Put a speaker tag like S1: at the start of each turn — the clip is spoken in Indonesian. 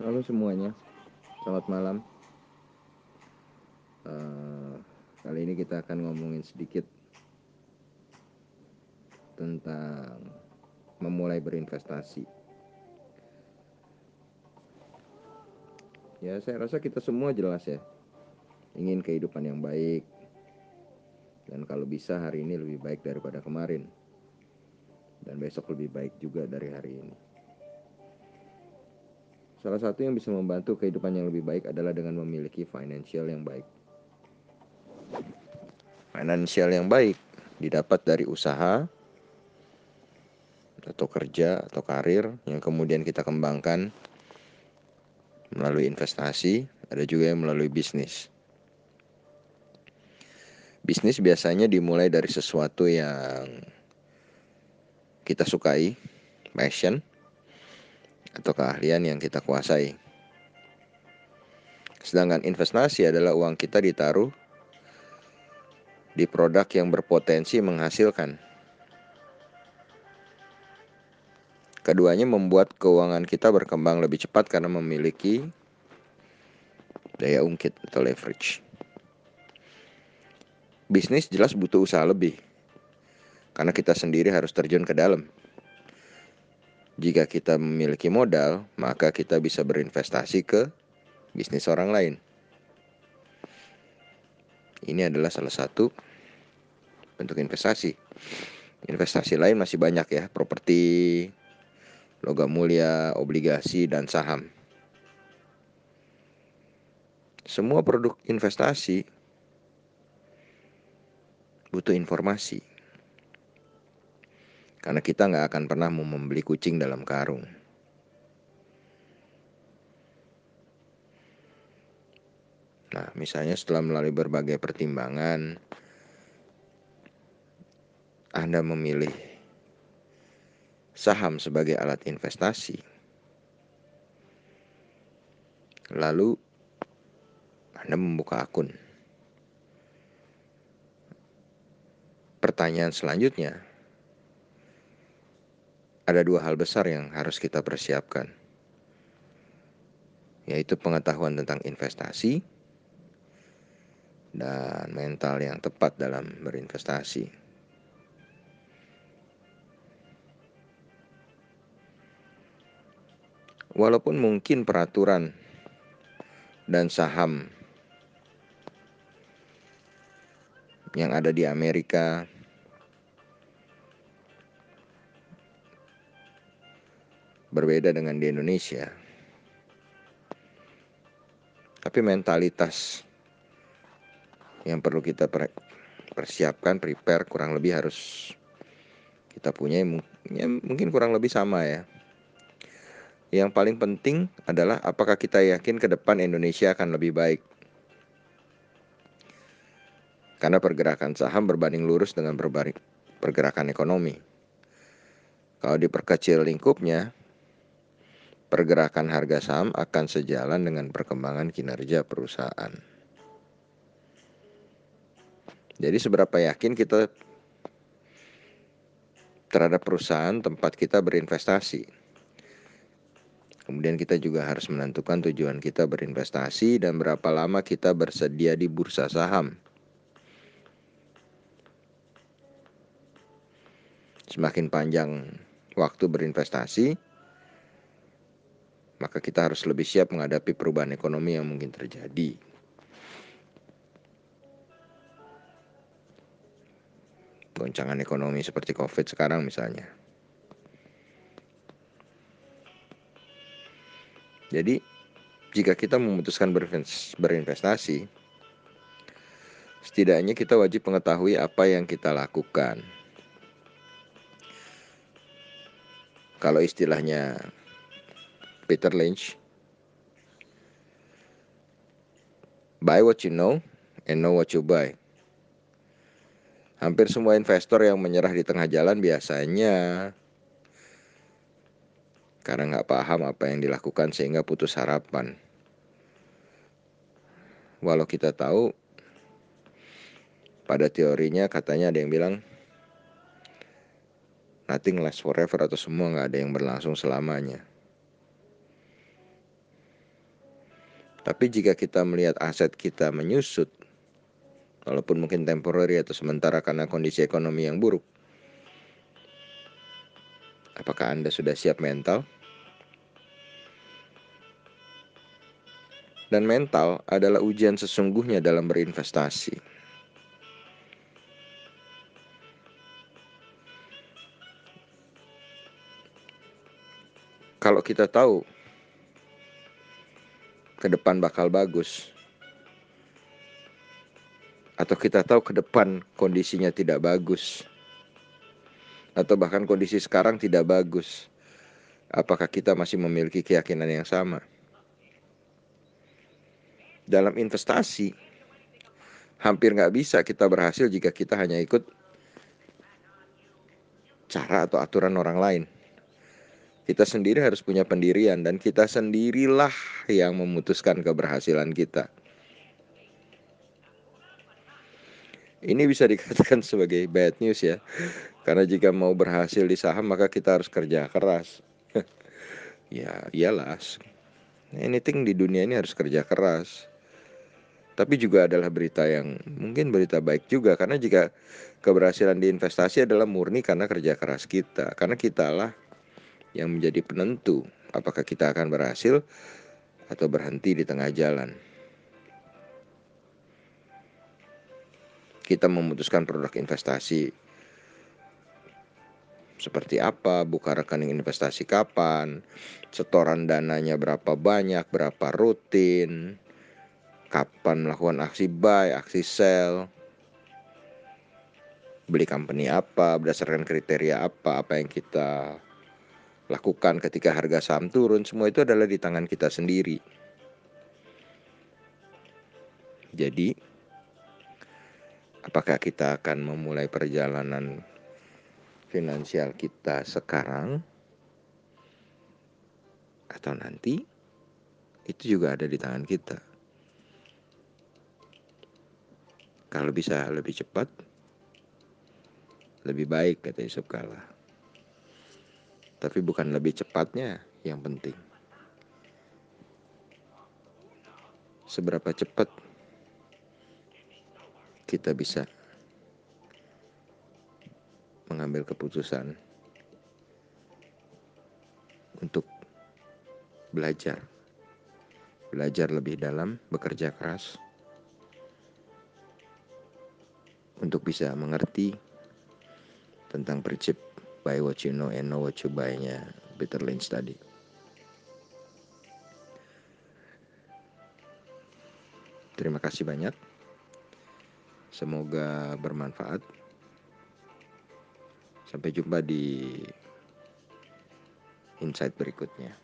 S1: Halo semuanya, selamat malam. Uh, kali ini kita akan ngomongin sedikit tentang memulai berinvestasi. Ya, saya rasa kita semua jelas ya, ingin kehidupan yang baik, dan kalau bisa hari ini lebih baik daripada kemarin, dan besok lebih baik juga dari hari ini. Salah satu yang bisa membantu kehidupan yang lebih baik adalah dengan memiliki financial yang baik. Financial yang baik didapat dari usaha atau kerja atau karir yang kemudian kita kembangkan melalui investasi, ada juga yang melalui bisnis. Bisnis biasanya dimulai dari sesuatu yang kita sukai, passion, atau keahlian yang kita kuasai. Sedangkan investasi adalah uang kita ditaruh di produk yang berpotensi menghasilkan. Keduanya membuat keuangan kita berkembang lebih cepat karena memiliki daya ungkit atau leverage. Bisnis jelas butuh usaha lebih, karena kita sendiri harus terjun ke dalam. Jika kita memiliki modal, maka kita bisa berinvestasi ke bisnis orang lain. Ini adalah salah satu bentuk investasi. Investasi lain masih banyak ya, properti, logam mulia, obligasi, dan saham. Semua produk investasi butuh informasi. Karena kita nggak akan pernah mau membeli kucing dalam karung. Nah, misalnya setelah melalui berbagai pertimbangan, Anda memilih saham sebagai alat investasi. Lalu Anda membuka akun. Pertanyaan selanjutnya, ada dua hal besar yang harus kita persiapkan, yaitu pengetahuan tentang investasi dan mental yang tepat dalam berinvestasi. Walaupun mungkin peraturan dan saham yang ada di Amerika berbeda dengan di Indonesia. Tapi mentalitas yang perlu kita persiapkan, prepare kurang lebih harus kita punya ya, mungkin kurang lebih sama ya. Yang paling penting adalah apakah kita yakin ke depan Indonesia akan lebih baik. Karena pergerakan saham berbanding lurus dengan pergerakan ekonomi. Kalau diperkecil lingkupnya, pergerakan harga saham akan sejalan dengan perkembangan kinerja perusahaan. Jadi seberapa yakin kita terhadap perusahaan tempat kita berinvestasi. Kemudian kita juga harus menentukan tujuan kita berinvestasi dan berapa lama kita bersedia di bursa saham. Semakin panjang waktu berinvestasi, maka kita harus lebih siap menghadapi perubahan ekonomi yang mungkin terjadi. Goncangan ekonomi seperti COVID sekarang misalnya. Jadi, jika kita memutuskan berinvestasi, setidaknya kita wajib mengetahui apa yang kita lakukan. Kalau istilahnya Peter Lynch. Buy what you know and know what you buy. Hampir semua investor yang menyerah di tengah jalan biasanya karena nggak paham apa yang dilakukan sehingga putus harapan. Walau kita tahu pada teorinya katanya ada yang bilang nothing lasts forever atau semua nggak ada yang berlangsung selamanya. Tapi jika kita melihat aset kita menyusut, walaupun mungkin temporary atau sementara karena kondisi ekonomi yang buruk, apakah Anda sudah siap mental? Dan mental adalah ujian sesungguhnya dalam berinvestasi. Kalau kita tahu ke depan bakal bagus, atau kita tahu ke depan kondisinya tidak bagus, atau bahkan kondisi sekarang tidak bagus, apakah kita masih memiliki keyakinan yang sama? dalam investasi hampir nggak bisa kita berhasil jika kita hanya ikut cara atau aturan orang lain. Kita sendiri harus punya pendirian dan kita sendirilah yang memutuskan keberhasilan kita. Ini bisa dikatakan sebagai bad news ya. Karena jika mau berhasil di saham maka kita harus kerja keras. ya, iyalah. Anything di dunia ini harus kerja keras tapi juga adalah berita yang mungkin berita baik juga karena jika keberhasilan di investasi adalah murni karena kerja keras kita karena kitalah yang menjadi penentu apakah kita akan berhasil atau berhenti di tengah jalan. Kita memutuskan produk investasi seperti apa, buka rekening investasi kapan, setoran dananya berapa banyak, berapa rutin, kapan melakukan aksi buy, aksi sell, beli company apa, berdasarkan kriteria apa, apa yang kita lakukan ketika harga saham turun, semua itu adalah di tangan kita sendiri. Jadi, apakah kita akan memulai perjalanan finansial kita sekarang atau nanti? Itu juga ada di tangan kita. Kalau bisa lebih cepat, lebih baik kata Yusuf Kala. Tapi bukan lebih cepatnya yang penting. Seberapa cepat kita bisa mengambil keputusan untuk belajar. Belajar lebih dalam, bekerja keras untuk bisa mengerti tentang prinsip buy what you know and know what you buy-nya Peter Lynch tadi. Terima kasih banyak. Semoga bermanfaat. Sampai jumpa di insight berikutnya.